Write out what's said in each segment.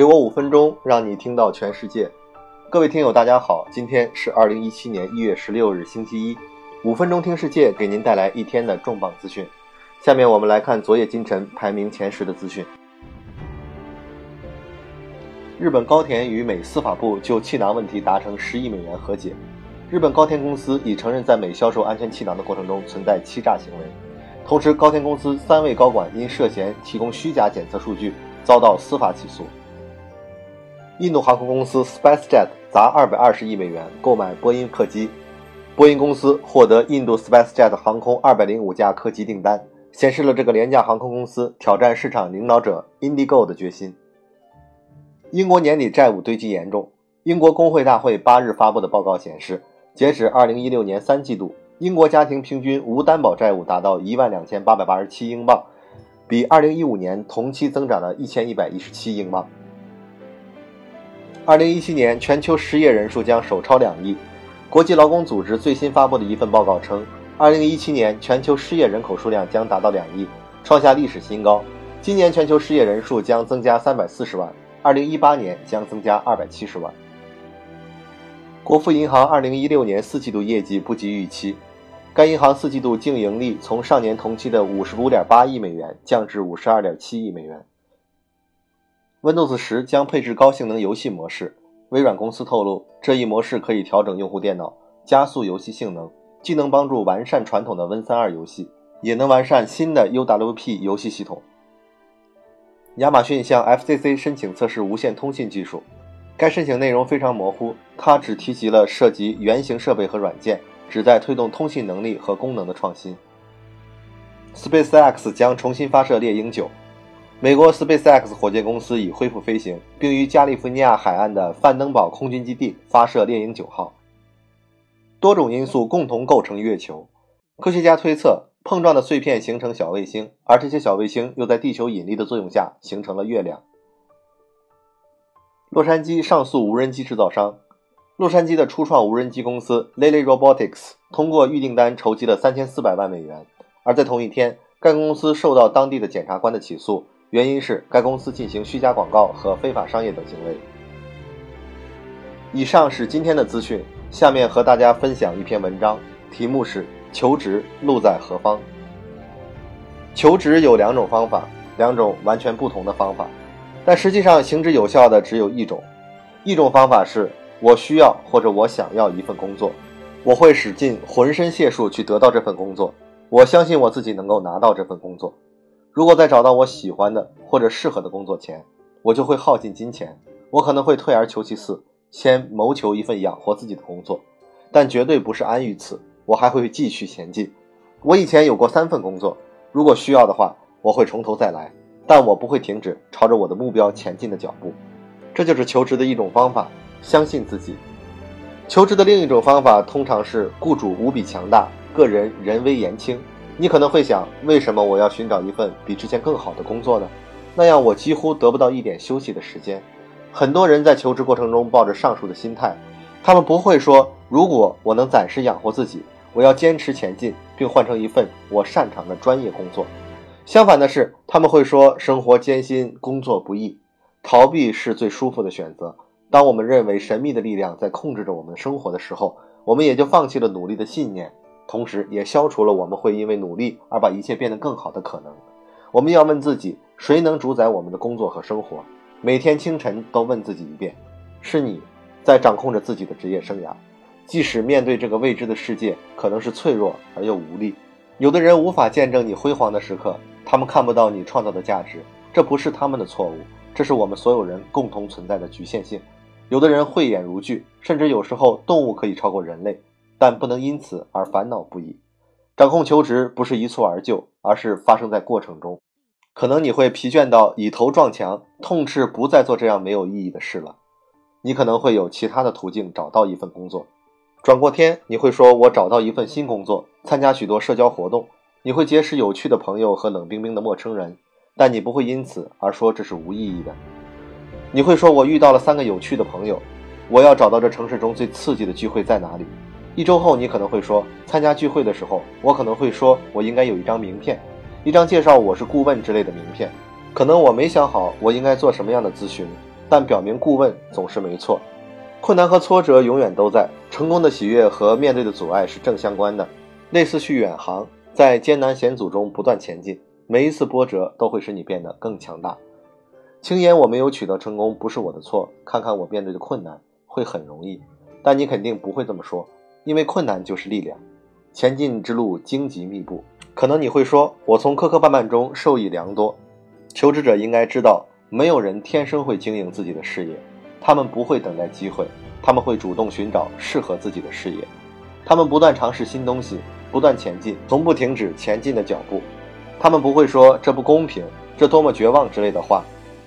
给我五分钟，让你听到全世界。各位听友，大家好，今天是二零一七年一月十六日，星期一。五分钟听世界，给您带来一天的重磅资讯。下面我们来看昨夜今晨排名前十的资讯。日本高田与美司法部就气囊问题达成十亿美元和解。日本高田公司已承认在美销售安全气囊的过程中存在欺诈行为。同时，高田公司三位高管因涉嫌提供虚假检测数据，遭到司法起诉。印度航空公司 SpiceJet 砸二百二十亿美元购买波音客机，波音公司获得印度 SpiceJet 航空二百零五架客机订单，显示了这个廉价航空公司挑战市场领导者 Indigo 的决心。英国年底债务堆积严重。英国工会大会八日发布的报告显示，截止二零一六年三季度，英国家庭平均无担保债务达到一万两千八百八十七英镑，比二零一五年同期增长了一千一百一十七英镑。二零一七年全球失业人数将首超两亿。国际劳工组织最新发布的一份报告称，二零一七年全球失业人口数量将达到两亿，创下历史新高。今年全球失业人数将增加三百四十万。二零一八年将增加二百七十万。国富银行二零一六年四季度业绩不及预期，该银行四季度净盈利从上年同期的五十五点八亿美元降至五十二点七亿美元。Windows 十将配置高性能游戏模式，微软公司透露，这一模式可以调整用户电脑，加速游戏性能，既能帮助完善传统的 Win 三二游戏，也能完善新的 UWP 游戏系统。亚马逊向 FCC 申请测试无线通信技术，该申请内容非常模糊，它只提及了涉及原型设备和软件，旨在推动通信能力和功能的创新。SpaceX 将重新发射猎鹰九，美国 SpaceX 火箭公司已恢复飞行，并于加利福尼亚海岸的范登堡空军基地发射猎鹰九号。多种因素共同构成月球，科学家推测。碰撞的碎片形成小卫星，而这些小卫星又在地球引力的作用下形成了月亮。洛杉矶上诉无人机制造商，洛杉矶的初创无人机公司 Lily Robotics 通过预订单筹集了三千四百万美元，而在同一天，该公司受到当地的检察官的起诉，原因是该公司进行虚假广告和非法商业等行为。以上是今天的资讯，下面和大家分享一篇文章，题目是。求职路在何方？求职有两种方法，两种完全不同的方法，但实际上行之有效的只有一种。一种方法是我需要或者我想要一份工作，我会使尽浑身解数去得到这份工作。我相信我自己能够拿到这份工作。如果在找到我喜欢的或者适合的工作前，我就会耗尽金钱。我可能会退而求其次，先谋求一份养活自己的工作，但绝对不是安于此。我还会继续前进。我以前有过三份工作，如果需要的话，我会从头再来。但我不会停止朝着我的目标前进的脚步。这就是求职的一种方法。相信自己。求职的另一种方法通常是雇主无比强大，个人人微言轻。你可能会想，为什么我要寻找一份比之前更好的工作呢？那样我几乎得不到一点休息的时间。很多人在求职过程中抱着上述的心态，他们不会说：“如果我能暂时养活自己。”我要坚持前进，并换成一份我擅长的专业工作。相反的是，他们会说生活艰辛，工作不易，逃避是最舒服的选择。当我们认为神秘的力量在控制着我们的生活的时候，我们也就放弃了努力的信念，同时也消除了我们会因为努力而把一切变得更好的可能。我们要问自己：谁能主宰我们的工作和生活？每天清晨都问自己一遍：是你在掌控着自己的职业生涯。即使面对这个未知的世界，可能是脆弱而又无力。有的人无法见证你辉煌的时刻，他们看不到你创造的价值。这不是他们的错误，这是我们所有人共同存在的局限性。有的人慧眼如炬，甚至有时候动物可以超过人类，但不能因此而烦恼不已。掌控求职不是一蹴而就，而是发生在过程中。可能你会疲倦到以头撞墙，痛斥不再做这样没有意义的事了。你可能会有其他的途径找到一份工作。转过天，你会说：“我找到一份新工作，参加许多社交活动，你会结识有趣的朋友和冷冰冰的陌生人，但你不会因此而说这是无意义的。你会说：“我遇到了三个有趣的朋友，我要找到这城市中最刺激的聚会在哪里。”一周后，你可能会说：“参加聚会的时候，我可能会说我应该有一张名片，一张介绍我是顾问之类的名片。可能我没想好我应该做什么样的咨询，但表明顾问总是没错。困难和挫折永远都在，成功的喜悦和面对的阻碍是正相关的。类似去远航，在艰难险阻中不断前进，每一次波折都会使你变得更强大。轻言我没有取得成功不是我的错，看看我面对的困难会很容易，但你肯定不会这么说，因为困难就是力量。前进之路荆棘密布，可能你会说，我从磕磕绊绊中受益良多。求职者应该知道，没有人天生会经营自己的事业。他们不会等待机会，他们会主动寻找适合自己的事业。他们不断尝试新东西，不断前进，从不停止前进的脚步。他们不会说这不公平，这多么绝望之类的话。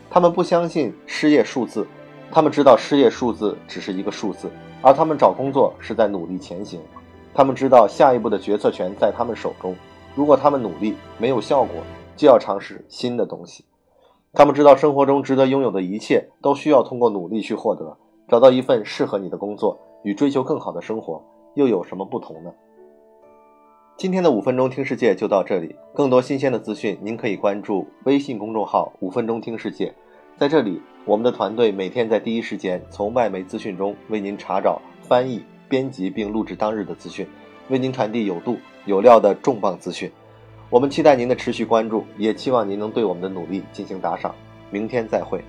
他们不相信失业数字，他们知道失业数字只是一个数字，而他们找工作是在努力前行。他们知道下一步的决策权在他们手中。如果他们努力没有效果，就要尝试新的东西。他们知道生活中值得拥有的一切都需要通过努力去获得。找到一份适合你的工作，与追求更好的生活又有什么不同呢？今天的五分钟听世界就到这里。更多新鲜的资讯，您可以关注微信公众号“五分钟听世界”。在这里，我们的团队每天在第一时间从外媒资讯中为您查找、翻译、编辑并录制当日的资讯，为您传递有度有料的重磅资讯。我们期待您的持续关注，也期望您能对我们的努力进行打赏。明天再会。